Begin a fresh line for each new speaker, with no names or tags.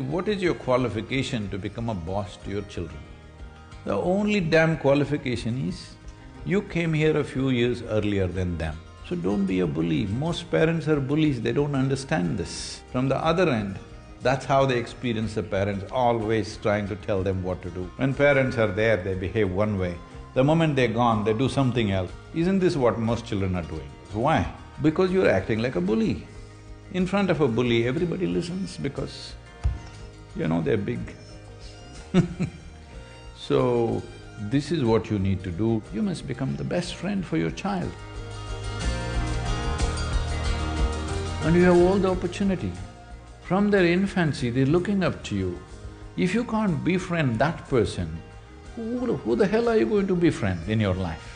what is your qualification to become a boss to your children? The only damn qualification is, you came here a few years earlier than them. So don't be a bully. Most parents are bullies, they don't understand this. From the other end, that's how they experience the parents, always trying to tell them what to do. When parents are there, they behave one way. The moment they're gone, they do something else. Isn't this what most children are doing? Why? Because you're acting like a bully. In front of a bully, everybody listens because, you know, they're big. so, this is what you need to do. You must become the best friend for your child. And you have all the opportunity. From their infancy, they're looking up to you. If you can't befriend that person, who, who the hell are you going to befriend in your life?